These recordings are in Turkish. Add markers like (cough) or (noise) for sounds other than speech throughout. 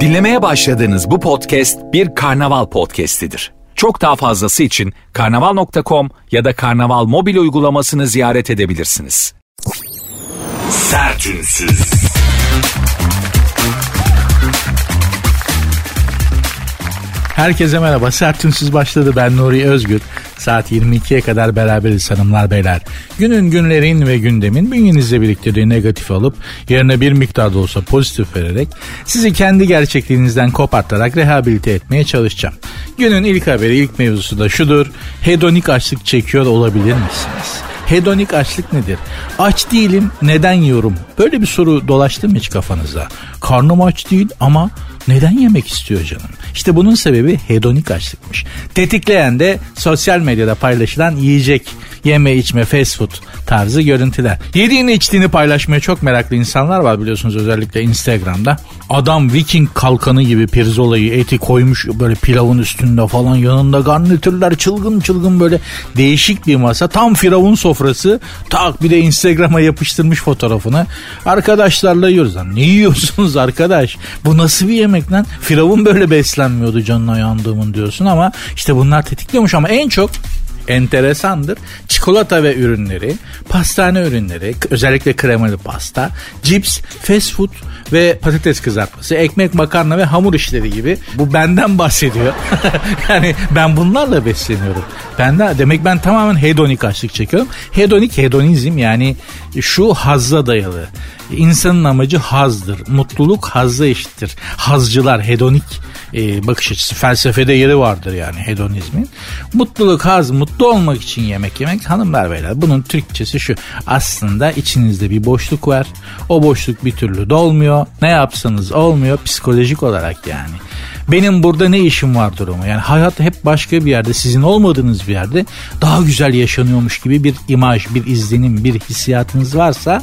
Dinlemeye başladığınız bu podcast bir karnaval podcastidir. Çok daha fazlası için karnaval.com ya da karnaval mobil uygulamasını ziyaret edebilirsiniz. Sertünsüz. Herkese merhaba. Sertünsüz başladı. Ben Nuri Özgür. Saat 22'ye kadar beraberiz hanımlar beyler. Günün günlerin ve gündemin bünyenizde biriktirdiği negatif alıp yerine bir miktar da olsa pozitif vererek sizi kendi gerçekliğinizden kopartarak rehabilite etmeye çalışacağım. Günün ilk haberi ilk mevzusu da şudur. Hedonik açlık çekiyor olabilir misiniz? Hedonik açlık nedir? Aç değilim neden yiyorum? Böyle bir soru dolaştı mı hiç kafanızda? Karnım aç değil ama neden yemek istiyor canım? İşte bunun sebebi hedonik açlıkmış. Tetikleyen de sosyal medyada paylaşılan yiyecek, yeme içme, fast food tarzı görüntüler. Yediğini içtiğini paylaşmaya çok meraklı insanlar var biliyorsunuz özellikle Instagram'da. Adam Viking kalkanı gibi pirzolayı eti koymuş böyle pilavın üstünde falan yanında garnitürler çılgın çılgın böyle değişik bir masa. Tam firavun sofrası tak bir de Instagram'a yapıştırmış fotoğrafını. Arkadaşlarla yiyoruz. Ne yiyorsunuz arkadaş? Bu nasıl bir yemek lan? Firavun böyle beslenmiyordu canına yandığımın diyorsun ama işte bunlar tetikliyormuş ama en çok enteresandır. Çikolata ve ürünleri, pastane ürünleri, özellikle kremalı pasta, cips, fast food ve patates kızartması, ekmek, makarna ve hamur işleri gibi. Bu benden bahsediyor. (laughs) yani ben bunlarla besleniyorum. Ben de demek ben tamamen hedonik açlık çekiyorum. Hedonik hedonizm yani şu hazza dayalı. İnsanın amacı hazdır. Mutluluk hazza eşittir. Hazcılar hedonik e, bakış açısı. Felsefede yeri vardır yani hedonizmin. Mutluluk, haz, mutlu olmak için yemek yemek hanımlar beyler. Bunun Türkçesi şu. Aslında içinizde bir boşluk var. O boşluk bir türlü dolmuyor. Ne yapsanız olmuyor psikolojik olarak yani. Benim burada ne işim var durumu. Yani hayat hep başka bir yerde sizin olmadığınız bir yerde daha güzel yaşanıyormuş gibi bir imaj, bir izlenim, bir hissiyatınız varsa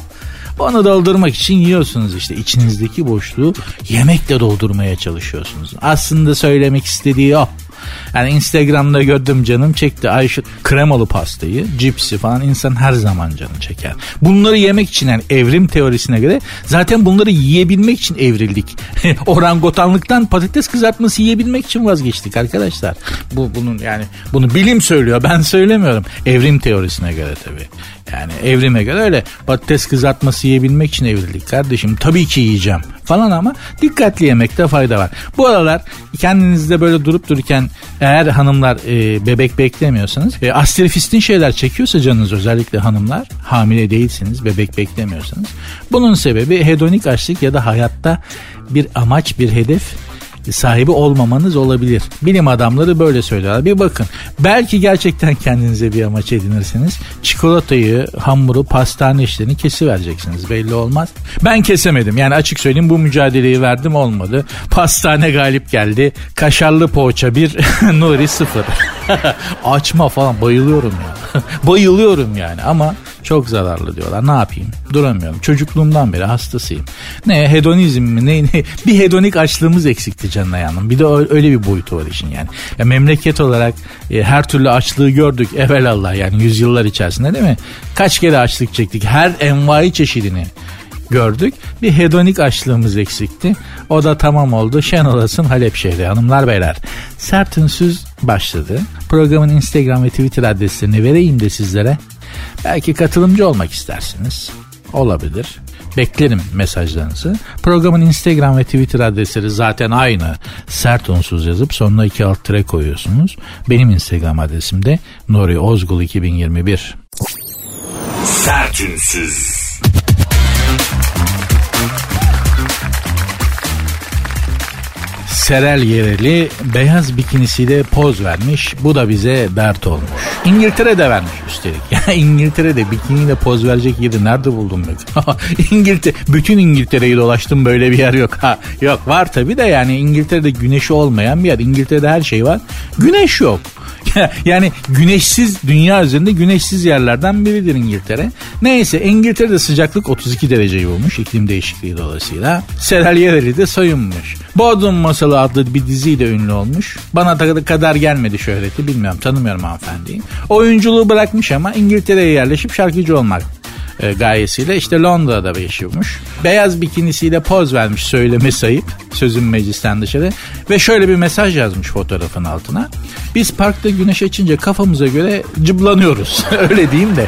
onu doldurmak için yiyorsunuz işte içinizdeki boşluğu yemekle doldurmaya çalışıyorsunuz. Aslında söylemek istediği o. Yani Instagram'da gördüm canım çekti Ayşe kremalı pastayı, cipsi falan insan her zaman canı çeker. Bunları yemek için yani evrim teorisine göre zaten bunları yiyebilmek için evrildik. (laughs) Orangotanlıktan patates kızartması yiyebilmek için vazgeçtik arkadaşlar. Bu bunun yani bunu bilim söylüyor ben söylemiyorum. Evrim teorisine göre tabii. Yani evrime göre öyle patates kızartması yiyebilmek için evrildik kardeşim. Tabii ki yiyeceğim falan ama dikkatli yemekte fayda var. Bu aralar kendinizde böyle durup dururken eğer hanımlar e, bebek beklemiyorsanız e, astrofistin şeyler çekiyorsa canınız özellikle hanımlar hamile değilsiniz bebek beklemiyorsanız bunun sebebi hedonik açlık ya da hayatta bir amaç bir hedef sahibi olmamanız olabilir. Bilim adamları böyle söylüyorlar. Bir bakın. Belki gerçekten kendinize bir amaç edinirsiniz. Çikolatayı, hamuru, pastane işlerini kesivereceksiniz. Belli olmaz. Ben kesemedim. Yani açık söyleyeyim bu mücadeleyi verdim olmadı. Pastane galip geldi. Kaşarlı poğaça bir, (laughs) Nuri sıfır. (laughs) Açma falan bayılıyorum ya. (laughs) bayılıyorum yani ama çok zararlı diyorlar. Ne yapayım? Duramıyorum. Çocukluğumdan beri hastasıyım. Ne hedonizm mi? Ne, ne? (laughs) Bir hedonik açlığımız eksikti canına yanım. Bir de öyle bir boyutu var işin yani. Ya memleket olarak e, her türlü açlığı gördük evelallah yani yüzyıllar içerisinde değil mi? Kaç kere açlık çektik. Her envai çeşidini gördük. Bir hedonik açlığımız eksikti. O da tamam oldu. Şen olasın Halep şehri hanımlar beyler. Sert ünsüz başladı. Programın Instagram ve Twitter adreslerini vereyim de sizlere. Belki katılımcı olmak istersiniz. Olabilir. Beklerim mesajlarınızı. Programın Instagram ve Twitter adresleri zaten aynı. Sert unsuz yazıp sonuna iki alt tire koyuyorsunuz. Benim Instagram adresim de Nuri Ozgul 2021. Sert Serel Yereli beyaz bikinisiyle poz vermiş. Bu da bize dert olmuş. İngiltere'de vermiş üstelik. (laughs) Ya İngiltere'de bikiniyle poz verecek yeri nerede buldum ben? (laughs) İngiltere, bütün İngiltere'yi dolaştım böyle bir yer yok. Ha, yok var tabi de yani İngiltere'de güneşi olmayan bir yer. İngiltere'de her şey var. Güneş yok. (laughs) yani güneşsiz dünya üzerinde güneşsiz yerlerden biridir İngiltere. Neyse İngiltere'de sıcaklık 32 dereceyi bulmuş iklim değişikliği dolayısıyla. Serel Yereli de soyunmuş. Bodrum Masalı adlı bir diziyle ünlü olmuş. Bana da kadar gelmedi şöhreti bilmiyorum tanımıyorum hanımefendiyi. Oyunculuğu bırakmış ama İngiltere'ye yerleşip şarkıcı olmak e, gayesiyle işte Londra'da yaşıyormuş. Beyaz bikinisiyle poz vermiş söyleme sayıp sözün meclisten dışarı ve şöyle bir mesaj yazmış fotoğrafın altına. Biz parkta güneş açınca kafamıza göre cıblanıyoruz. (laughs) Öyle diyeyim de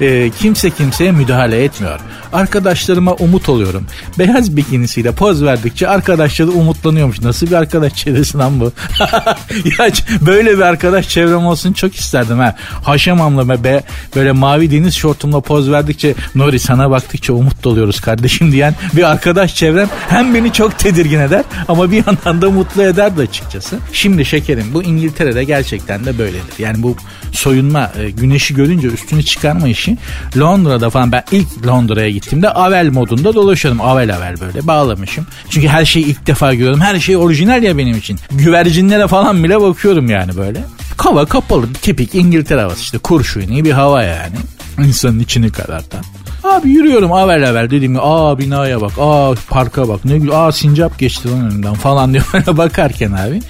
(laughs) e, kimse kimseye müdahale etmiyor. Arkadaşlarıma umut oluyorum. Beyaz bikinisiyle poz verdikçe arkadaşları umutlanıyormuş. Nasıl bir arkadaş çevresi lan bu? (laughs) ya böyle bir arkadaş çevrem olsun çok isterdim ha. Haşamamla be, böyle mavi deniz şortumla poz verdikçe Nuri sana baktıkça umut doluyoruz kardeşim diyen bir arkadaş çevrem hem beni çok tedirgin eder ama bir yandan da mutlu eder de açıkçası. Şimdi şekerim bu İngiltere'de gerçekten de böyledir. Yani bu soyunma e, güneşi görünce üstünü çıkarma işi Londra'da falan ben ilk Londra'ya gittiğimde avel modunda dolaşıyordum. Avel avel böyle bağlamışım. Çünkü her şeyi ilk defa görüyorum. Her şey orijinal ya benim için. Güvercinlere falan bile bakıyorum yani böyle. Hava kapalı tipik İngiltere havası işte kurşuni bir hava yani. İnsanın içini karartan. Abi yürüyorum avel avel dediğim gibi aa binaya bak aa parka bak ne güzel aa sincap geçti lan önümden falan diyor (laughs) böyle bakarken abi.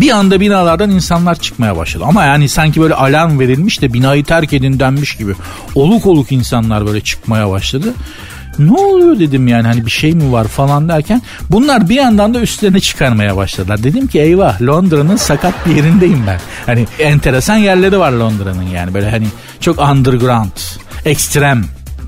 Bir anda binalardan insanlar çıkmaya başladı. Ama yani sanki böyle alarm verilmiş de binayı terk edin denmiş gibi. Oluk oluk insanlar böyle çıkmaya başladı ne oluyor dedim yani hani bir şey mi var falan derken bunlar bir yandan da üstlerine çıkarmaya başladılar. Dedim ki eyvah Londra'nın sakat bir yerindeyim ben. Hani enteresan yerleri var Londra'nın yani böyle hani çok underground, ekstrem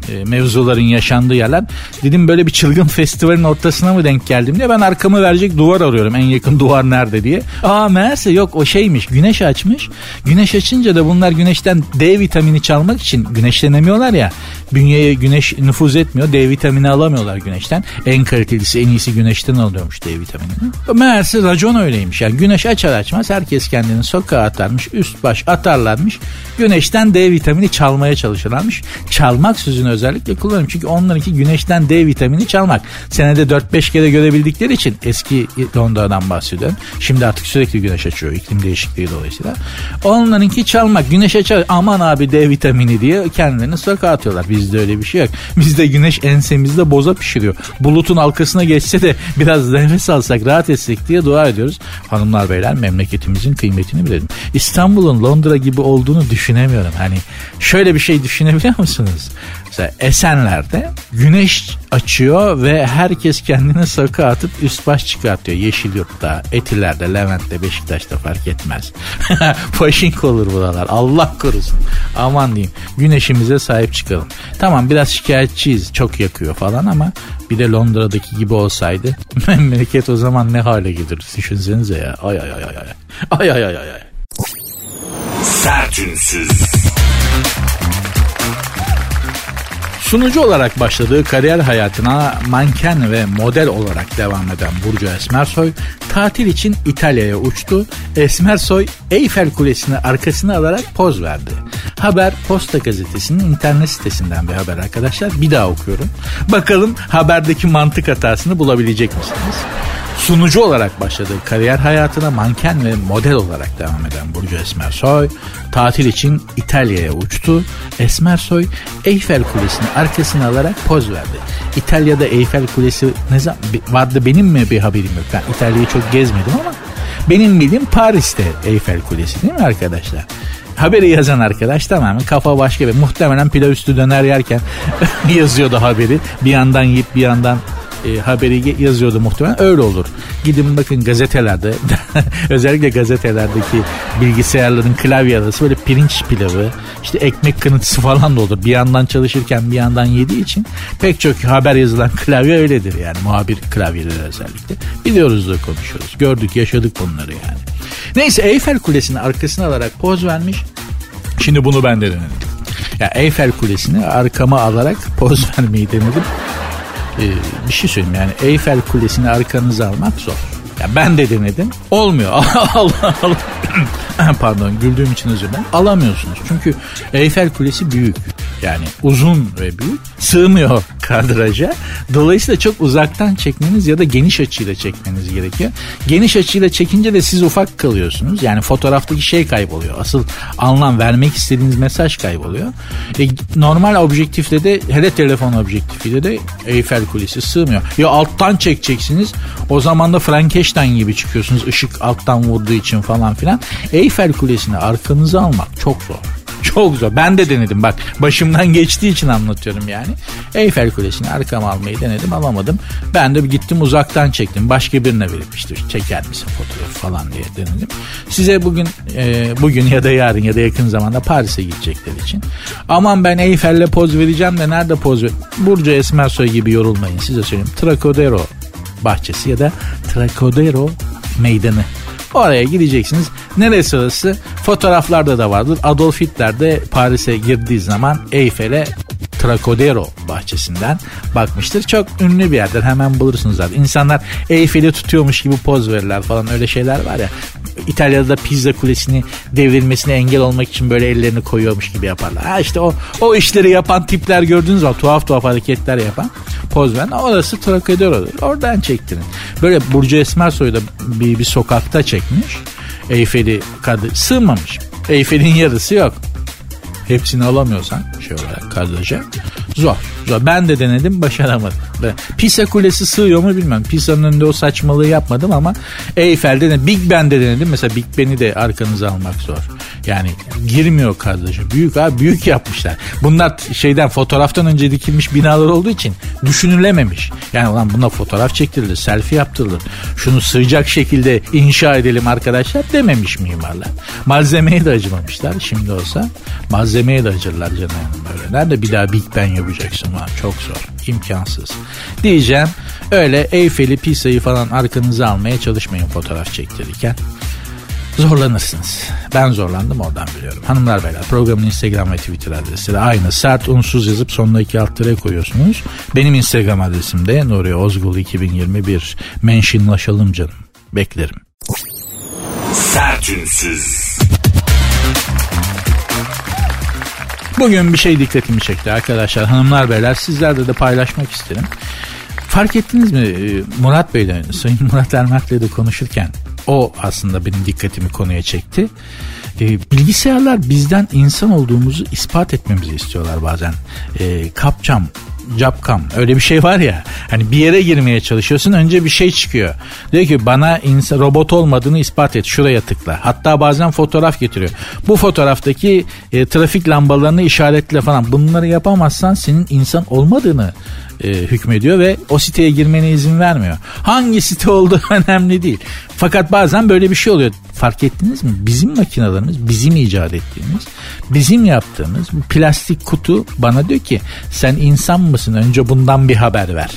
e, mevzuların yaşandığı yerler. Dedim böyle bir çılgın (laughs) festivalin ortasına mı denk geldim diye ben arkamı verecek duvar arıyorum. En yakın (laughs) duvar nerede diye. Aa meğerse yok o şeymiş güneş açmış. Güneş açınca da bunlar güneşten D vitamini çalmak için güneşlenemiyorlar ya. Bünyeye güneş nüfuz etmiyor. D vitamini alamıyorlar güneşten. En kalitelisi en iyisi güneşten alıyormuş D vitaminini. Meğerse racon öyleymiş. Yani güneş açar açmaz herkes kendini sokağa atarmış. Üst baş atarlarmış. Güneşten D vitamini çalmaya çalışırlarmış. Çalmak sözünü özellikle kullanıyorum. Çünkü onlarınki güneşten D vitamini çalmak. Senede 4-5 kere görebildikleri için eski Londra'dan bahsediyorum. Şimdi artık sürekli güneş açıyor iklim değişikliği dolayısıyla. Onlarınki çalmak. Güneş açar aman abi D vitamini diye kendilerini sokağa atıyorlar. Bizde öyle bir şey yok. Bizde güneş ensemizde boza pişiriyor. Bulutun arkasına geçse de biraz nefes alsak rahat etsek diye dua ediyoruz. Hanımlar beyler memleketimizin kıymetini bilelim. İstanbul'un Londra gibi olduğunu düşünemiyorum. Hani şöyle bir şey düşünebiliyor musunuz? Mesela Esenler'de güneş açıyor ve herkes kendini sakı atıp üst baş çıkartıyor. Yeşilyurt'ta, Etiler'de, Levent'te, Beşiktaş'ta fark etmez. (laughs) Faşink olur buralar. Allah korusun. Aman diyeyim. Güneşimize sahip çıkalım. Tamam biraz şikayetçiyiz. Çok yakıyor falan ama bir de Londra'daki gibi olsaydı (laughs) memleket o zaman ne hale gelir düşünsenize ya. Ay ay ay ay. Ay ay ay ay ay. Sertünsüz. Sunucu olarak başladığı kariyer hayatına manken ve model olarak devam eden Burcu Esmersoy tatil için İtalya'ya uçtu. Esmersoy Eyfel Kulesi'ni arkasına alarak poz verdi. Haber Posta Gazetesi'nin internet sitesinden bir haber arkadaşlar. Bir daha okuyorum. Bakalım haberdeki mantık hatasını bulabilecek misiniz? Sunucu olarak başladığı kariyer hayatına manken ve model olarak devam eden Burcu Esmersoy tatil için İtalya'ya uçtu. Esmersoy Eyfel Kulesi'ni arkasına alarak poz verdi. İtalya'da Eyfel Kulesi ne zaman vardı benim mi bir haberim yok. Ben İtalya'yı çok gezmedim ama benim bildiğim Paris'te Eyfel Kulesi değil mi arkadaşlar? Haberi yazan arkadaş tamamen kafa başka bir muhtemelen pilav üstü döner yerken (laughs) yazıyordu haberi. Bir yandan yiyip bir yandan e, haberi yazıyordu muhtemelen öyle olur. Gidin bakın gazetelerde (laughs) özellikle gazetelerdeki bilgisayarların klavye böyle pirinç pilavı işte ekmek kınıtısı falan da olur. Bir yandan çalışırken bir yandan yediği için pek çok haber yazılan klavye öyledir yani muhabir klavyeleri özellikle. Biliyoruz da konuşuyoruz. Gördük yaşadık bunları yani. Neyse Eyfel Kulesi'nin arkasına alarak poz vermiş. Şimdi bunu ben de denedim. Ya Eyfel Kulesi'ni arkama alarak poz vermeyi denedim bir şey söyleyeyim yani Eyfel Kulesi'ni arkanıza almak zor. Ya ben de denedim. Olmuyor. (laughs) Allah Allah. (clears throat) Pardon güldüğüm için özür dilerim. Alamıyorsunuz. Çünkü Eyfel Kulesi büyük. Yani uzun ve büyük. Sığmıyor (laughs) kadraja. Dolayısıyla çok uzaktan çekmeniz ya da geniş açıyla çekmeniz gerekiyor. Geniş açıyla çekince de siz ufak kalıyorsunuz. Yani fotoğraftaki şey kayboluyor. Asıl anlam vermek istediğiniz mesaj kayboluyor. E, normal objektifle de hele telefon objektifiyle de Eyfel Kulesi sığmıyor. Ya alttan çekeceksiniz. O zaman da Frankenstein gibi çıkıyorsunuz. ışık alttan vurduğu için falan filan. Eyfel Kulesi'ni arkanıza almak çok zor. Çok zor. Ben de denedim bak. Başımdan geçtiği için anlatıyorum yani. Eyfel Kulesi'ni arkama almayı denedim alamadım. Ben de gittim uzaktan çektim. Başka birine verip işte çeker misin fotoğrafı falan diye denedim. Size bugün e, bugün ya da yarın ya da yakın zamanda Paris'e gidecekler için. Aman ben Eyfel'le poz vereceğim de nerede poz ver? Burcu Esmersoy gibi yorulmayın size söyleyeyim. Trocadero bahçesi ya da Trocadero meydanı Oraya gideceksiniz. Neresi orası? Fotoğraflarda da vardır. Adolf Hitler de Paris'e girdiği zaman Eyfel'e Trocadero bahçesinden bakmıştır. Çok ünlü bir yerden hemen bulursunuz zaten. İnsanlar Eyfel'i tutuyormuş gibi poz verirler falan öyle şeyler var ya. İtalya'da Pizza Kulesi'ni devrilmesine engel olmak için böyle ellerini koyuyormuş gibi yaparlar. Ha işte o o işleri yapan tipler gördüğünüz zaman tuhaf tuhaf hareketler yapan poz veren orası Trocadero'dur. Oradan çektirin. Böyle Burcu Esmersoy da bir, bir sokakta çekmiş. Eyfel'i kadı sığmamış. Eyfel'in yarısı yok. Hepsini alamıyorsan şey olarak kadraja zor. Ben de denedim başaramadım. Pisa Kulesi sığıyor mu bilmem. Pisa'nın önünde o saçmalığı yapmadım ama Eyfel'de de Big Ben'de denedim. Mesela Big Ben'i de arkanıza almak zor. Yani girmiyor kadraja. Büyük abi büyük yapmışlar. Bunlar şeyden fotoğraftan önce dikilmiş binalar olduğu için düşünülememiş. Yani ulan buna fotoğraf çektirilir, selfie yaptırılır. Şunu sığacak şekilde inşa edelim arkadaşlar dememiş mimarlar. Malzemeye de acımamışlar. Şimdi olsa malzemeye de acırlar canım böyle. Nerede bir daha Big Ben yapacaksın ha? Çok zor. imkansız. Diyeceğim öyle Eyfel'i, Pisa'yı falan arkanıza almaya çalışmayın fotoğraf çektirirken zorlanırsınız. Ben zorlandım oradan biliyorum. Hanımlar beyler programın Instagram ve Twitter adresi de aynı. Sert unsuz yazıp sonuna iki alt tere koyuyorsunuz. Benim Instagram adresim de Nuri Ozgul 2021. Mentionlaşalım canım. Beklerim. Sert Bugün bir şey dikkatimi çekti arkadaşlar. Hanımlar beyler sizlerle de paylaşmak isterim. Fark ettiniz mi e, Murat Bey'le, Sayın Murat Ermak'le de konuşurken o aslında benim dikkatimi konuya çekti. E, bilgisayarlar bizden insan olduğumuzu ispat etmemizi istiyorlar bazen. E, kapcam Capcam öyle bir şey var ya hani bir yere girmeye çalışıyorsun önce bir şey çıkıyor. Diyor ki bana insan, robot olmadığını ispat et şuraya tıkla. Hatta bazen fotoğraf getiriyor. Bu fotoğraftaki e, trafik lambalarını işaretle falan bunları yapamazsan senin insan olmadığını e, hükmediyor ve o siteye girmene izin vermiyor. Hangi site olduğu (laughs) önemli değil. Fakat bazen böyle bir şey oluyor. Fark ettiniz mi? Bizim makinalarımız, bizim icat ettiğimiz, bizim yaptığımız bu plastik kutu bana diyor ki sen insan mısın? Önce bundan bir haber ver.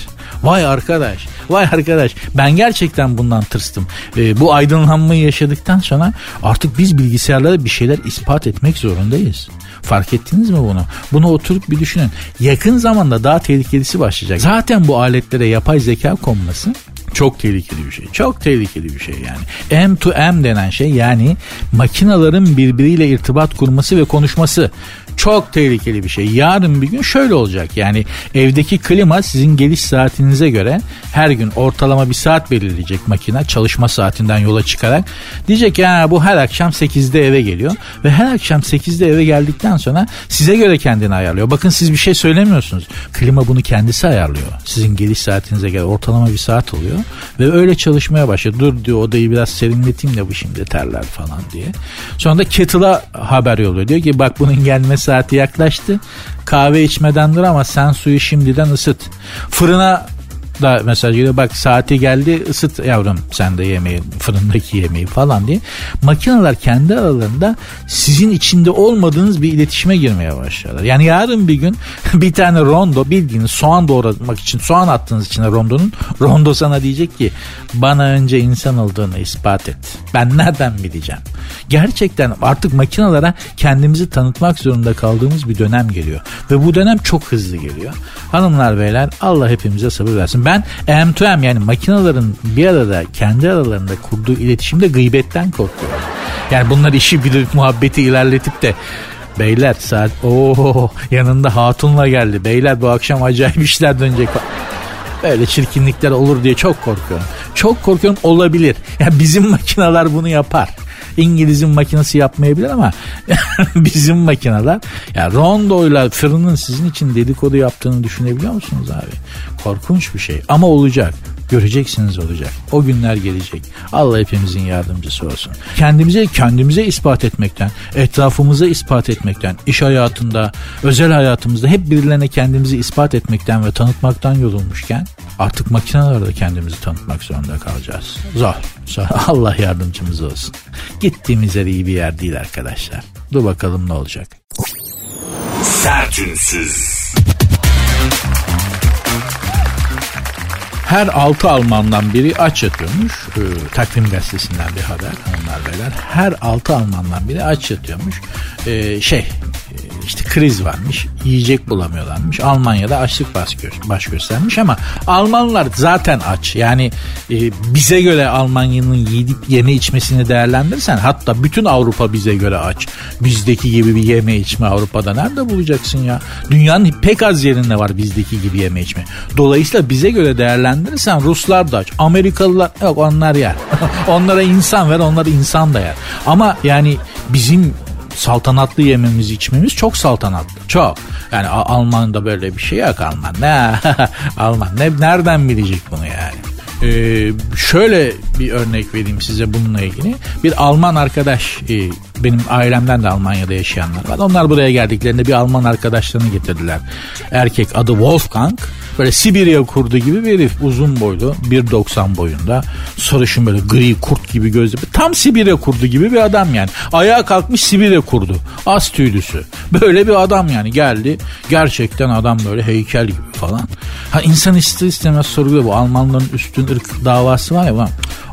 Vay arkadaş, vay arkadaş ben gerçekten bundan tırstım. Ee, bu aydınlanmayı yaşadıktan sonra artık biz bilgisayarlara bir şeyler ispat etmek zorundayız. Fark ettiniz mi bunu? Bunu oturup bir düşünün. Yakın zamanda daha tehlikelisi başlayacak. Zaten bu aletlere yapay zeka konması çok tehlikeli bir şey. Çok tehlikeli bir şey yani. M to M denen şey yani makinaların birbiriyle irtibat kurması ve konuşması. Çok tehlikeli bir şey. Yarın bir gün şöyle olacak. Yani evdeki klima sizin geliş saatinize göre her gün ortalama bir saat belirleyecek makine çalışma saatinden yola çıkarak. Diyecek ya bu her akşam 8'de eve geliyor ve her akşam 8'de eve geldikten sonra size göre kendini ayarlıyor. Bakın siz bir şey söylemiyorsunuz. Klima bunu kendisi ayarlıyor. Sizin geliş saatinize göre ortalama bir saat oluyor ve öyle çalışmaya başlıyor. Dur diyor odayı biraz serinleteyim de bu şimdi terler falan diye. Sonra da kettle'a haber yolluyor. Diyor ki bak bunun gelmesi saati yaklaştı. Kahve içmeden dur ama sen suyu şimdiden ısıt. Fırına da mesaj geliyor bak saati geldi ısıt yavrum sen de yemeği fırındaki yemeği falan diye. Makineler kendi aralarında sizin içinde olmadığınız bir iletişime girmeye başlarlar. Yani yarın bir gün (laughs) bir tane rondo bildiğiniz soğan doğramak için soğan attığınız içine rondonun rondo sana diyecek ki bana önce insan olduğunu ispat et. Ben nereden bileceğim? Gerçekten artık makinalara kendimizi tanıtmak zorunda kaldığımız bir dönem geliyor. Ve bu dönem çok hızlı geliyor. Hanımlar beyler Allah hepimize sabır versin. Ben M2M yani makinaların bir arada kendi aralarında kurduğu iletişimde gıybetten korkuyorum. Yani bunlar işi bir muhabbeti ilerletip de Beyler saat o yanında hatunla geldi. Beyler bu akşam acayip işler dönecek. Böyle çirkinlikler olur diye çok korkuyorum. Çok korkuyorum olabilir. Yani bizim makineler bunu yapar. İngiliz'in makinesi yapmayabilir ama (laughs) bizim makineler ya rondoyla fırının sizin için dedikodu yaptığını düşünebiliyor musunuz abi? Korkunç bir şey ama olacak. Göreceksiniz olacak. O günler gelecek. Allah hepimizin yardımcısı olsun. Kendimize kendimize ispat etmekten, etrafımıza ispat etmekten, iş hayatında, özel hayatımızda hep birilerine kendimizi ispat etmekten ve tanıtmaktan yorulmuşken artık makinelerle kendimizi tanıtmak zorunda kalacağız. Zor. zor. (laughs) Allah yardımcımız olsun. Gittiğimiz yer iyi bir yer değil arkadaşlar. Dur bakalım ne olacak. Sertünsüz. Her altı Almandan biri aç yatıyormuş. Ee, takvim gazetesinden bir haber hanımlar beyler. Her altı Almandan biri aç yatıyormuş. Ee, şey işte kriz varmış. Yiyecek bulamıyorlarmış. Almanya'da açlık baş, gö- baş göstermiş ama Almanlar zaten aç. Yani e, bize göre Almanya'nın yiyip yeme içmesini değerlendirsen hatta bütün Avrupa bize göre aç. Bizdeki gibi bir yeme içme Avrupa'da nerede bulacaksın ya? Dünyanın pek az yerinde var bizdeki gibi yeme içme. Dolayısıyla bize göre değerlendirirsen Ruslar da aç. Amerikalılar yok onlar yer. (laughs) Onlara insan ver onlar insan da yer. Ama yani bizim saltanatlı yememiz içmemiz çok saltanatlı. Çok. Yani Alman'da böyle bir şey yok Alman. Ne? (laughs) Alman ne, nereden bilecek bunu yani? Ee, şöyle bir örnek vereyim size bununla ilgili. Bir Alman arkadaş e, benim ailemden de Almanya'da yaşayanlar var. Onlar buraya geldiklerinde bir Alman arkadaşlarını getirdiler. Erkek adı Wolfgang. Böyle Sibirya kurdu gibi bir herif. Uzun boylu. 1.90 boyunda. Sarışın böyle gri kurt gibi gözlü. Tam Sibirya kurdu gibi bir adam yani. Ayağa kalkmış Sibirya kurdu. Az tüylüsü. Böyle bir adam yani geldi. Gerçekten adam böyle heykel gibi falan. Ha insan ister istemez soruluyor bu Almanların üstün ırk davası var ya.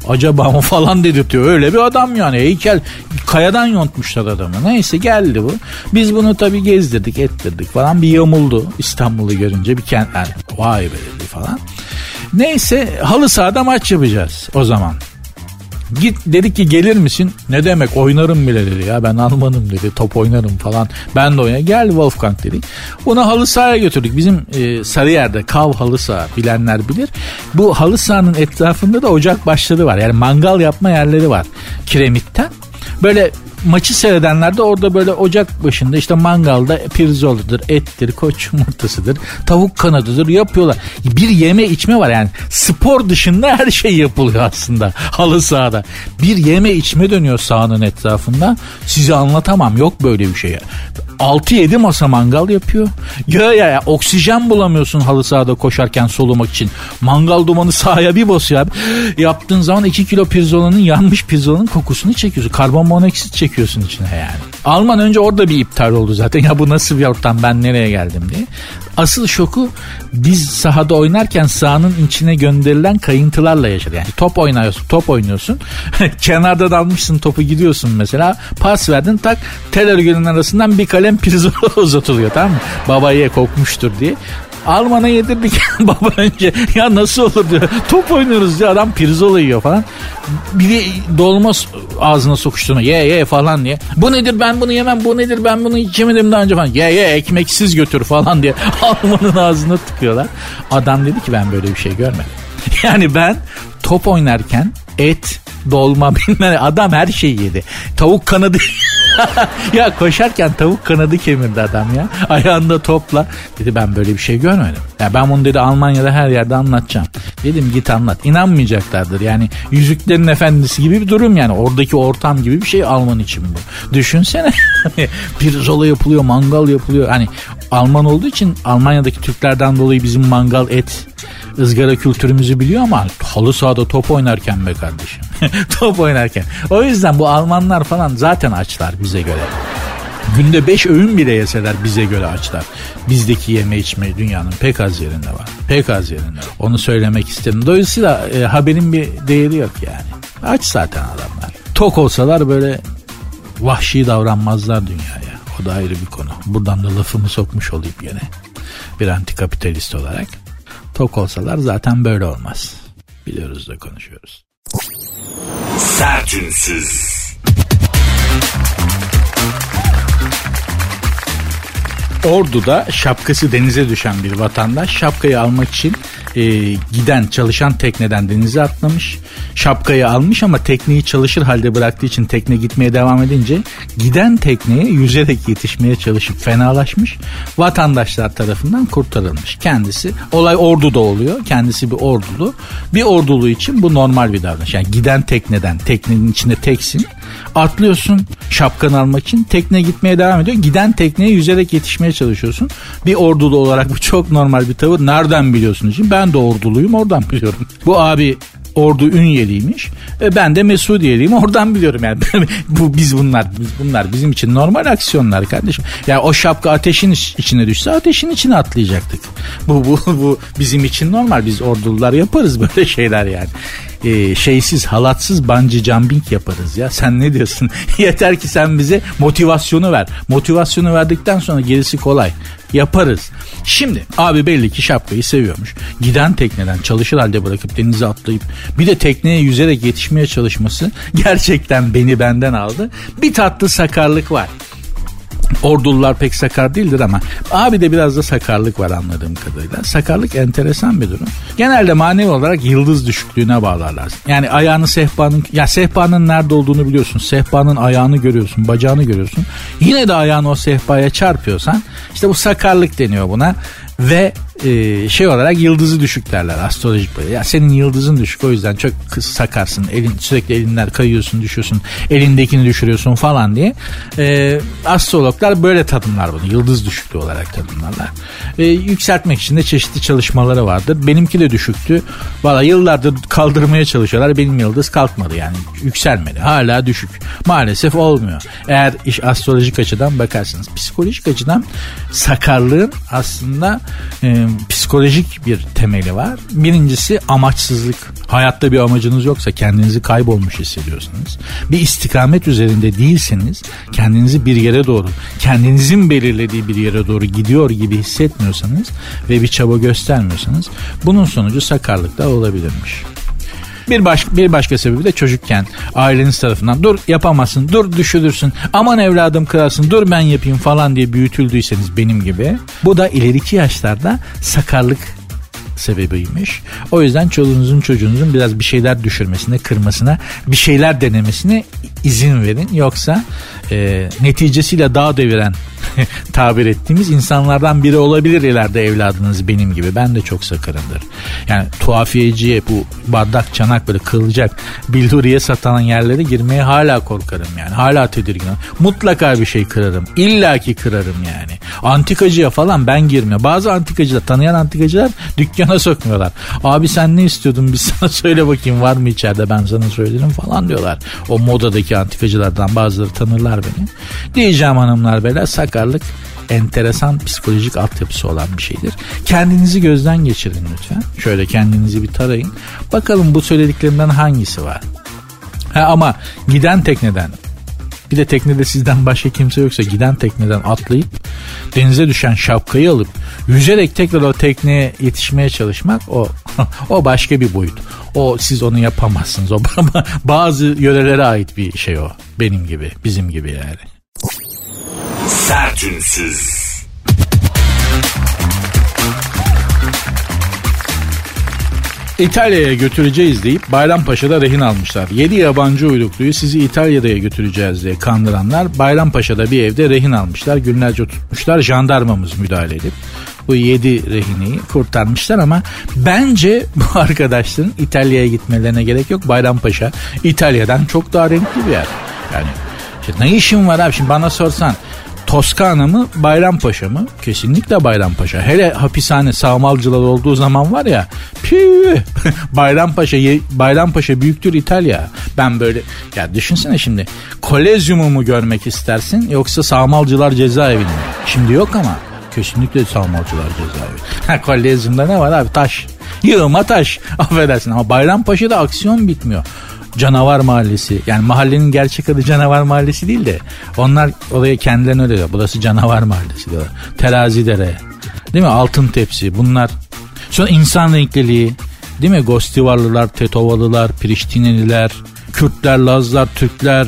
Acaba mı (laughs) falan dedirtiyor. Öyle bir adam yani heykel kayadan yontmuşlar adamı. Neyse geldi bu. Biz bunu tabii gezdirdik ettirdik falan bir yamuldu İstanbul'u görünce bir kentler vay be dedi falan. Neyse halı sahada maç yapacağız o zaman. Git dedik ki gelir misin? Ne demek oynarım bile dedi ya ben Almanım dedi top oynarım falan. Ben de oynarım. Gel Wolfgang dedik. Bunu halı sahaya götürdük. Bizim e, Sarıyer'de Kav halı saha bilenler bilir. Bu halı sahanın etrafında da ocak başları var. Yani mangal yapma yerleri var kiremitten. Böyle maçı seyredenler de orada böyle ocak başında işte mangalda pirzoladır, ettir, koç yumurtasıdır, tavuk kanadıdır yapıyorlar. Bir yeme içme var yani spor dışında her şey yapılıyor aslında halı sahada. Bir yeme içme dönüyor sahanın etrafında. Size anlatamam yok böyle bir şey. 6-7 masa mangal yapıyor. Ya ya ya oksijen bulamıyorsun halı sahada koşarken solumak için. Mangal dumanı sahaya bir basıyor abi. Yaptığın zaman 2 kilo pirzolanın yanmış pirzolanın kokusunu çekiyorsun. Karbon monoksit çekiyorsun içine yani. Alman önce orada bir iptal oldu zaten. (laughs) Ya bu nasıl bir ortam ben nereye geldim diye. Asıl şoku biz sahada oynarken sahanın içine gönderilen kayıntılarla yaşadı. Yani top oynuyorsun, top oynuyorsun. (laughs) Kenarda dalmışsın topu gidiyorsun mesela. Pas verdin tak tel örgünün arasından bir kalem pirzola (laughs) uzatılıyor tamam mı? Babaya kokmuştur diye. Alman'a yedirdik (laughs) baba önce. Ya nasıl olur diyor. Top oynuyoruz diyor. Adam pirzola yiyor falan. Bir de dolma ağzına sokuşturma. Ye ye falan diye. Bu nedir ben bunu yemem. Bu nedir ben bunu içemedim daha önce falan. Ye ye ekmeksiz götür falan diye. (laughs) Alman'ın ağzına tıkıyorlar. Adam dedi ki ben böyle bir şey görmedim. (laughs) Yani ben top oynarken et, dolma (laughs) bilmem adam her şeyi yedi. Tavuk kanadı (laughs) ya koşarken tavuk kanadı kemirdi adam ya. Ayağında topla. Dedi ben böyle bir şey görmedim. Ya ben bunu dedi Almanya'da her yerde anlatacağım. Dedim git anlat. İnanmayacaklardır. Yani Yüzüklerin Efendisi gibi bir durum yani. Oradaki ortam gibi bir şey Alman için bu. Düşünsene. (laughs) Pirzola yapılıyor, mangal yapılıyor. Hani Alman olduğu için Almanya'daki Türklerden dolayı bizim mangal et ızgara kültürümüzü biliyor ama halı sahada top oynarken be kardeşim. (laughs) top oynarken. O yüzden bu Almanlar falan zaten açlar bize göre. Günde 5 öğün bile yeseler bize göre açlar. Bizdeki yeme içme dünyanın pek az yerinde var. Pek az yerinde. Onu söylemek istedim. Dolayısıyla e, haberin bir değeri yok yani. Aç zaten adamlar. Tok olsalar böyle vahşi davranmazlar dünyaya. O da ayrı bir konu. Buradan da lafımı sokmuş olayım gene. Bir antikapitalist olarak. Tok olsalar zaten böyle olmaz. Biliyoruz da konuşuyoruz. Sertünsüz. Ordu'da şapkası denize düşen bir vatandaş şapkayı almak için e, giden çalışan tekneden denize atlamış. Şapkayı almış ama tekneyi çalışır halde bıraktığı için tekne gitmeye devam edince giden tekneye yüzerek yetişmeye çalışıp fenalaşmış. Vatandaşlar tarafından kurtarılmış. Kendisi olay orduda oluyor. Kendisi bir ordulu. Bir ordulu için bu normal bir davranış. Yani giden tekneden teknenin içinde teksin. Atlıyorsun şapkanı almak için tekne gitmeye devam ediyor. Giden tekneye yüzerek yetişmeye çalışıyorsun. Bir ordulu olarak bu çok normal bir tavır. Nereden biliyorsunuz? Şimdi ben de orduluyum oradan biliyorum. Bu abi Ordu Ünyeliymiş. E ben de Mesudiyeliyim. Oradan biliyorum yani. (laughs) bu biz bunlar biz bunlar bizim için normal aksiyonlar kardeşim. Ya yani o şapka ateşin içine düşse ateşin içine atlayacaktık. Bu bu bu bizim için normal. Biz ordulular yaparız böyle şeyler yani e, şeysiz halatsız bungee jumping yaparız ya. Sen ne diyorsun? (laughs) Yeter ki sen bize motivasyonu ver. Motivasyonu verdikten sonra gerisi kolay. Yaparız. Şimdi abi belli ki şapkayı seviyormuş. Giden tekneden çalışır halde bırakıp denize atlayıp bir de tekneye yüzerek yetişmeye çalışması (laughs) gerçekten beni benden aldı. Bir tatlı sakarlık var. Ordulular pek sakar değildir ama abi de biraz da sakarlık var anladığım kadarıyla. Sakarlık enteresan bir durum. Genelde manevi olarak yıldız düşüklüğüne bağlarlar. Yani ayağını sehpanın ya sehpanın nerede olduğunu biliyorsun. Sehpanın ayağını görüyorsun, bacağını görüyorsun. Yine de ayağını o sehpaya çarpıyorsan işte bu sakarlık deniyor buna ve e, şey olarak yıldızı düşük derler astrolojik böyle. Ya senin yıldızın düşük o yüzden çok sakarsın. Elin sürekli elinler kayıyorsun, düşüyorsun. Elindekini düşürüyorsun falan diye. E, astrologlar böyle tanımlar bunu. Yıldız düşüklüğü olarak tanımlarlar. E, yükseltmek için de çeşitli çalışmaları vardır. Benimki de düşüktü. Valla yıllardır kaldırmaya çalışıyorlar. Benim yıldız kalkmadı yani. Yükselmedi. Hala düşük. Maalesef olmuyor. Eğer iş astrolojik açıdan bakarsanız. Psikolojik açıdan sakarlığın aslında e, psikolojik bir temeli var. Birincisi amaçsızlık. Hayatta bir amacınız yoksa kendinizi kaybolmuş hissediyorsunuz. Bir istikamet üzerinde değilseniz kendinizi bir yere doğru, kendinizin belirlediği bir yere doğru gidiyor gibi hissetmiyorsanız ve bir çaba göstermiyorsanız bunun sonucu sakarlıkta olabilirmiş. Bir, baş, bir başka sebebi de çocukken aileniz tarafından dur yapamazsın, dur düşürürsün, aman evladım kırarsın, dur ben yapayım falan diye büyütüldüyseniz benim gibi. Bu da ileriki yaşlarda sakarlık sebebiymiş. O yüzden çoluğunuzun çocuğunuzun biraz bir şeyler düşürmesine, kırmasına, bir şeyler denemesine izin verin. Yoksa e, neticesiyle dağ deviren (laughs) tabir ettiğimiz insanlardan biri olabilir ileride evladınız benim gibi. Ben de çok sakarımdır. Yani tuhafiyeciye bu bardak çanak böyle kırılacak bilduriye satan yerlere girmeye hala korkarım yani. Hala tedirginim. Mutlaka bir şey kırarım. İlla ki kırarım yani. Antikacıya falan ben girmiyorum. Bazı antikacılar tanıyan antikacılar dükkana sokmuyorlar. Abi sen ne istiyordun biz sana (laughs) söyle bakayım var mı içeride ben sana söylerim falan diyorlar. O modadaki antikacılardan bazıları tanırlar beni. Diyeceğim hanımlar beyler sakarlık enteresan psikolojik altyapısı olan bir şeydir. Kendinizi gözden geçirin lütfen. Şöyle kendinizi bir tarayın. Bakalım bu söylediklerimden hangisi var? Ha, ama giden tekneden bir de teknede sizden başka kimse yoksa giden tekneden atlayıp denize düşen şapkayı alıp yüzerek tekrar o tekneye yetişmeye çalışmak o (laughs) o başka bir boyut. O siz onu yapamazsınız. O (laughs) bazı yörelere ait bir şey o. Benim gibi, bizim gibi yani. Sertünsüz. İtalya'ya götüreceğiz deyip Bayrampaşa'da rehin almışlar. 7 yabancı uyrukluyu sizi İtalya'ya götüreceğiz diye kandıranlar Bayrampaşa'da bir evde rehin almışlar. Günlerce tutmuşlar jandarmamız müdahale edip bu 7 rehineyi kurtarmışlar ama bence bu (laughs) arkadaşların İtalya'ya gitmelerine gerek yok. Bayrampaşa İtalya'dan çok daha renkli bir yer. Yani işte ne işin var abi şimdi bana sorsan Toskana mı Bayrampaşa mı? Kesinlikle Bayrampaşa. Hele hapishane sağmalcılar olduğu zaman var ya püh (laughs) Bayrampaşa Bayrampaşa büyüktür İtalya. Ben böyle ya düşünsene şimdi kolezyumu mu görmek istersin yoksa sağmalcılar cezaevini mi? Şimdi yok ama kesinlikle sağmalcılar cezaevi. (laughs) Kolezyumda ne var abi taş. Yığma taş. (laughs) Affedersin ama Bayrampaşa'da aksiyon bitmiyor. Canavar Mahallesi. Yani mahallenin gerçek adı Canavar Mahallesi değil de onlar oraya kendilerine öyle diyor. Burası Canavar Mahallesi diyorlar. Terazidere. Değil mi? Altın tepsi. Bunlar. Sonra insan renkliliği. Değil mi? Gostivarlılar, Tetovalılar, Priştineliler, Kürtler, Lazlar, Türkler,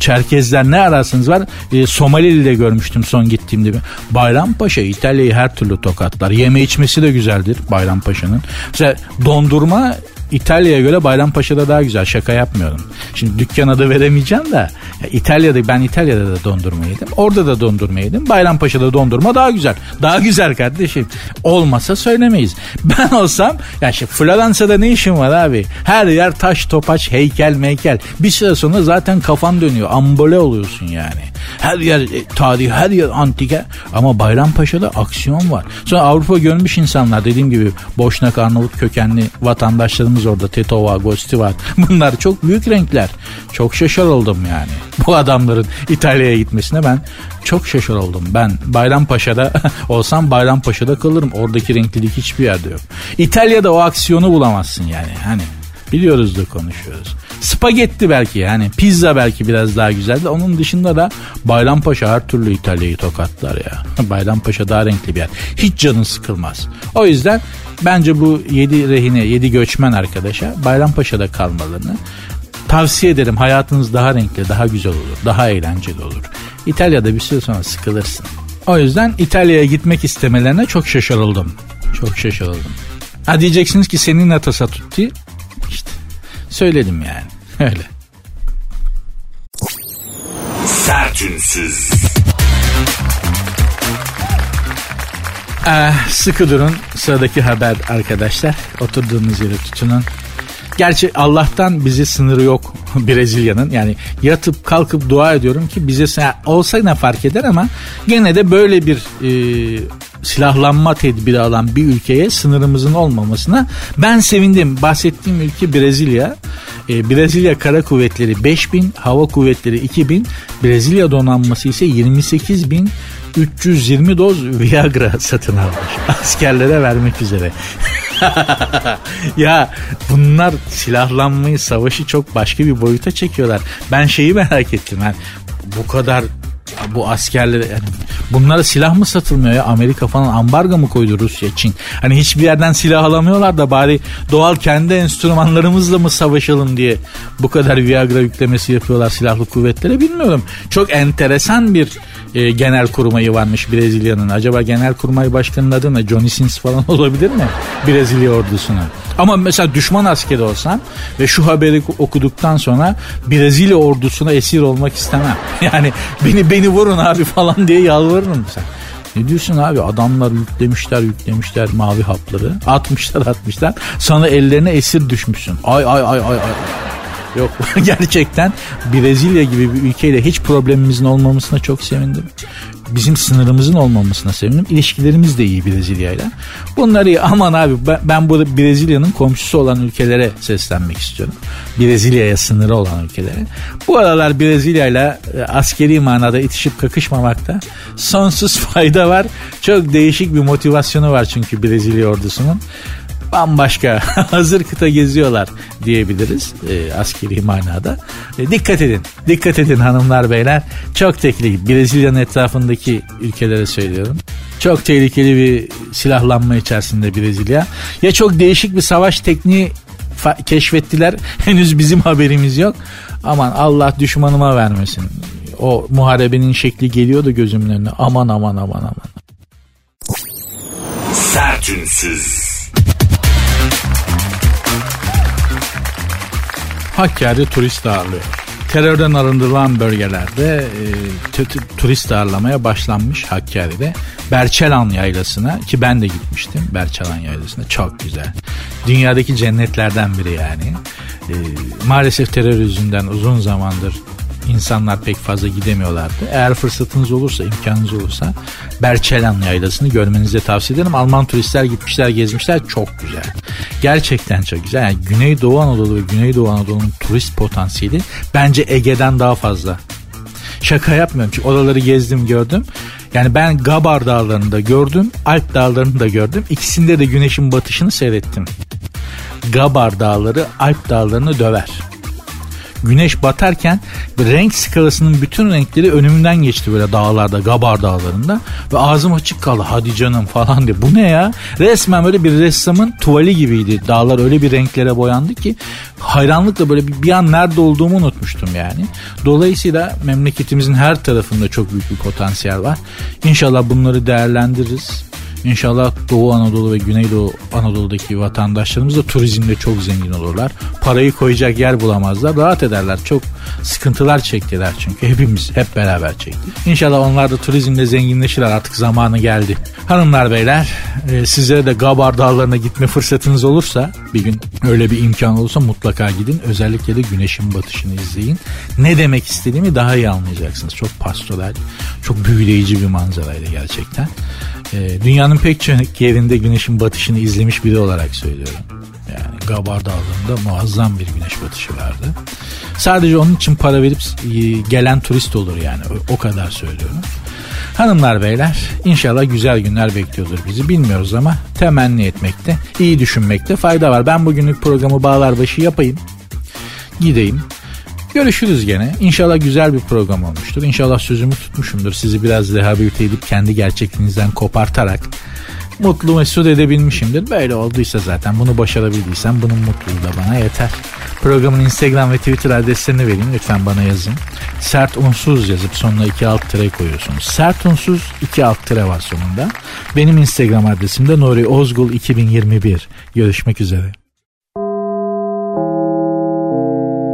Çerkezler ne ararsınız var. E, Somalili görmüştüm son gittiğimde. Bayrampaşa İtalya'yı her türlü tokatlar. Yeme içmesi de güzeldir Bayrampaşa'nın. Mesela dondurma İtalya'ya göre Bayrampaşa'da daha güzel şaka yapmıyorum. Şimdi dükkan adı veremeyeceğim de ya İtalya'da ben İtalya'da da dondurma yedim. Orada da dondurma yedim. Bayrampaşa'da dondurma daha güzel. Daha güzel kardeşim. Olmasa söylemeyiz. (laughs) Ben olsam ya şimdi Floransa'da ne işim var abi? Her yer taş topaç heykel meykel. Bir süre sonra zaten kafan dönüyor. Ambole oluyorsun yani. Her yer e, tarih, her yer antike. Ama Bayrampaşa'da aksiyon var. Sonra Avrupa görmüş insanlar dediğim gibi Boşnak Arnavut kökenli vatandaşlarımız orada. Teto var, Gosti (laughs) var. Bunlar çok büyük renkler. Çok şaşır oldum yani. Bu adamların İtalya'ya gitmesine ben çok şaşır oldum. Ben Bayrampaşa'da (laughs) olsam Bayrampaşa'da kalırım. Oradaki renklilik hiçbir yerde yok. İtalya'da o aksiyonu bulamazsın yani. Hani biliyoruz da konuşuyoruz. Spagetti belki yani pizza belki biraz daha güzeldi. Onun dışında da Bayrampaşa her türlü İtalya'yı tokatlar ya. (laughs) Bayrampaşa daha renkli bir yer. Hiç canın sıkılmaz. O yüzden bence bu 7 rehine 7 göçmen arkadaşa Bayrampaşa'da kalmalarını tavsiye ederim. Hayatınız daha renkli, daha güzel olur, daha eğlenceli olur. İtalya'da bir süre sonra sıkılırsın. O yüzden İtalya'ya gitmek istemelerine çok şaşırıldım. Çok şaşırıldım. Ha diyeceksiniz ki senin atasa tutti. Söyledim yani. (laughs) Öyle. Sertünsüz. Ee, sıkı durun sıradaki haber arkadaşlar. Oturduğunuz yere tutunun. Gerçi Allah'tan bize sınırı yok (laughs) Brezilya'nın. Yani yatıp kalkıp dua ediyorum ki bize olsa ne fark eder ama gene de böyle bir e, silahlanma tedbiri alan bir ülkeye sınırımızın olmamasına ben sevindim. Bahsettiğim ülke Brezilya. E, Brezilya Kara Kuvvetleri 5000, Hava Kuvvetleri 2000, Brezilya donanması ise 28 bin 320 doz Viagra satın almış. (laughs) Askerlere vermek üzere. (laughs) (laughs) ya bunlar silahlanmayı, savaşı çok başka bir boyuta çekiyorlar. Ben şeyi merak ettim. Yani bu kadar bu askerlere yani bunlara silah mı satılmıyor ya Amerika falan ambargo mı koydu Rusya için hani hiçbir yerden silah alamıyorlar da bari doğal kendi enstrümanlarımızla mı savaşalım diye bu kadar Viagra yüklemesi yapıyorlar silahlı kuvvetlere bilmiyorum çok enteresan bir e, genel kurmayı varmış Brezilya'nın. Acaba genel kurmay başkanının adı ne? Johnny Sins falan (laughs) olabilir mi? Brezilya ordusuna. Ama mesela düşman askeri olsam ve şu haberi okuduktan sonra Brezilya ordusuna esir olmak istemem. (laughs) Yani beni beni vurun abi falan diye yalvarırım sen. Ne diyorsun abi? Adamlar yüklemişler yüklemişler mavi hapları. Atmışlar atmışlar. Sonra ellerine esir düşmüşsün. Ay ay ay ay ay Yok (laughs) gerçekten Brezilya gibi bir ülkeyle hiç problemimizin olmamasına çok sevindim bizim sınırımızın olmamasına sevindim. İlişkilerimiz de iyi Brezilya ile. Bunları iyi. aman abi ben, burada Brezilya'nın komşusu olan ülkelere seslenmek istiyorum. Brezilya'ya sınırı olan ülkelere. Bu aralar Brezilya ile askeri manada itişip kakışmamakta sonsuz (laughs) fayda var. Çok değişik bir motivasyonu var çünkü Brezilya ordusunun bambaşka (laughs) hazır kıta geziyorlar diyebiliriz e, askeri manada. E, dikkat edin. Dikkat edin hanımlar beyler. Çok tehlikeli. Brezilya'nın etrafındaki ülkelere söylüyorum. Çok tehlikeli bir silahlanma içerisinde Brezilya. Ya çok değişik bir savaş tekniği keşfettiler. (laughs) Henüz bizim haberimiz yok. Aman Allah düşmanıma vermesin. O muharebenin şekli geliyor da gözümün önüne. Aman aman aman aman. Sertünsüz. Hakkari turist ağırlıyor. Terörden arındırılan bölgelerde e, turist ağırlamaya başlanmış Hakkari'de. Berçelan Yaylası'na ki ben de gitmiştim Berçelan Yaylası'na çok güzel. Dünyadaki cennetlerden biri yani. E, maalesef terör yüzünden uzun zamandır insanlar pek fazla gidemiyorlardı. Eğer fırsatınız olursa, imkanınız olursa Berçelan yaylasını görmenizi tavsiye ederim. Alman turistler gitmişler, gezmişler. Çok güzel. Gerçekten çok güzel. Yani Güneydoğu Anadolu ve Güneydoğu Anadolu'nun turist potansiyeli bence Ege'den daha fazla. Şaka yapmıyorum çünkü oraları gezdim gördüm. Yani ben Gabar dağlarını da gördüm, Alp dağlarını da gördüm. İkisinde de güneşin batışını seyrettim. Gabar dağları Alp dağlarını döver. Güneş batarken renk skalasının bütün renkleri önümden geçti böyle dağlarda, Gabar dağlarında. Ve ağzım açık kaldı hadi canım falan diye. Bu ne ya? Resmen böyle bir ressamın tuvali gibiydi. Dağlar öyle bir renklere boyandı ki hayranlıkla böyle bir, an nerede olduğumu unutmuştum yani. Dolayısıyla memleketimizin her tarafında çok büyük bir potansiyel var. İnşallah bunları değerlendiririz. İnşallah Doğu Anadolu ve Güneydoğu Anadolu'daki vatandaşlarımız da turizmde çok zengin olurlar. Parayı koyacak yer bulamazlar. Rahat ederler. Çok sıkıntılar çektiler çünkü. Hepimiz hep beraber çektik. İnşallah onlar da turizmde zenginleşirler. Artık zamanı geldi. Hanımlar beyler e, sizlere de Gabar Dağları'na gitme fırsatınız olursa bir gün öyle bir imkan olursa mutlaka gidin. Özellikle de güneşin batışını izleyin. Ne demek istediğimi daha iyi anlayacaksınız. Çok pastoral, çok büyüleyici bir manzaraydı gerçekten. E, dünyanın pek çok yerinde güneşin batışını izlemiş biri olarak söylüyorum. Yani Gabar Dağları'nda muazzam bir güneş batışı vardı. Sadece onun için para verip e, gelen turist olur yani o kadar söylüyorum. Hanımlar beyler inşallah güzel günler bekliyordur bizi bilmiyoruz ama temenni etmekte, iyi düşünmekte fayda var. Ben bugünlük programı bağlar başı yapayım. Gideyim. Görüşürüz gene. İnşallah güzel bir program olmuştur. İnşallah sözümü tutmuşumdur. Sizi biraz rehabilite edip kendi gerçekliğinizden kopartarak mutlu mesut edebilmişimdir. Böyle olduysa zaten bunu başarabildiysem bunun mutluluğu da bana yeter. Programın Instagram ve Twitter adreslerini vereyim lütfen bana yazın. Sert unsuz yazıp sonuna iki alt tire koyuyorsunuz. Sert unsuz iki alt tire var sonunda. Benim Instagram adresim de Nuri Ozgul 2021. Görüşmek üzere.